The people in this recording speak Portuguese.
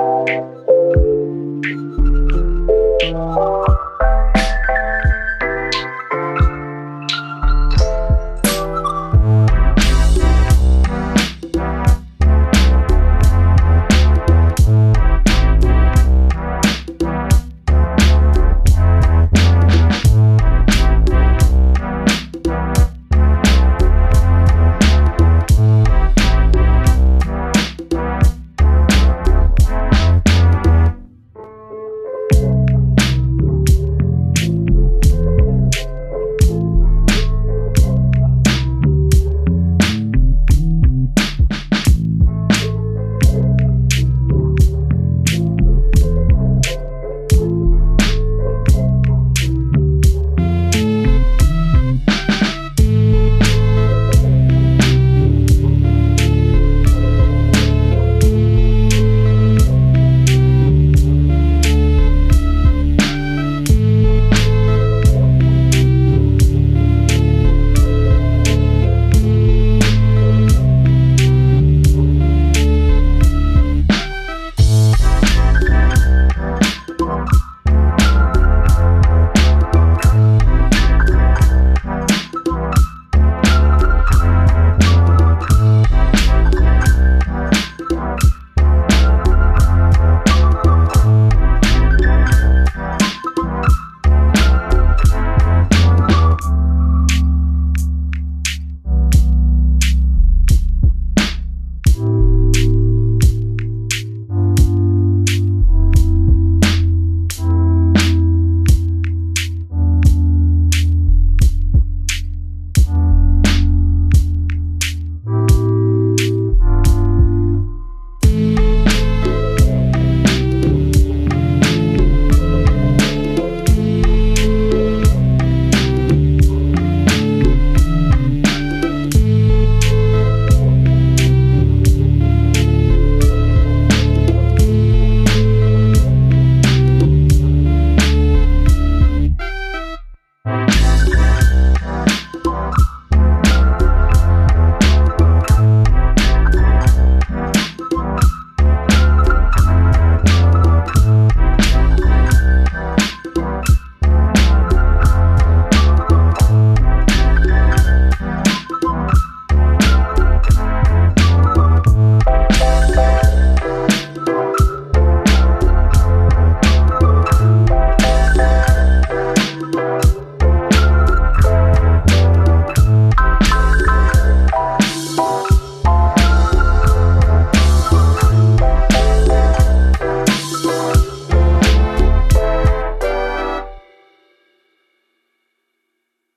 Música